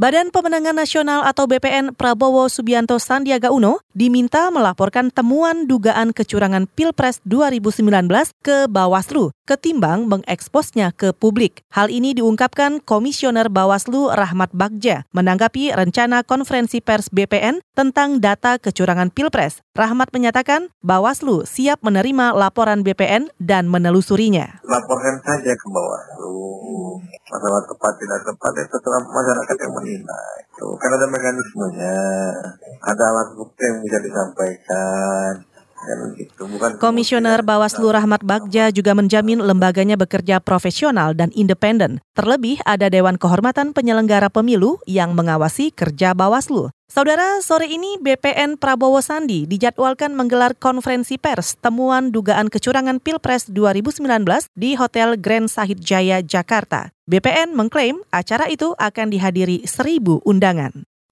Badan Pemenangan Nasional atau BPN Prabowo Subianto Sandiaga Uno diminta melaporkan temuan dugaan kecurangan Pilpres 2019 ke Bawaslu ketimbang mengeksposnya ke publik. Hal ini diungkapkan Komisioner Bawaslu Rahmat Bagja menanggapi rencana konferensi pers BPN tentang data kecurangan Pilpres. Rahmat menyatakan Bawaslu siap menerima laporan BPN dan menelusurinya. Laporkan saja ke Bawaslu. Masalah tepat tidak tepat itu terserah masyarakat yang menilai. Tuh, kan ada mekanismenya, ada alat bukti yang bisa disampaikan. Gitu. Komisioner Bawaslu Rahmat Bagja juga menjamin lembaganya bekerja profesional dan independen. Terlebih ada Dewan Kehormatan Penyelenggara Pemilu yang mengawasi kerja Bawaslu. Saudara, sore ini BPN Prabowo Sandi dijadwalkan menggelar konferensi pers temuan dugaan kecurangan Pilpres 2019 di Hotel Grand Sahid Jaya, Jakarta. BPN mengklaim acara itu akan dihadiri seribu undangan.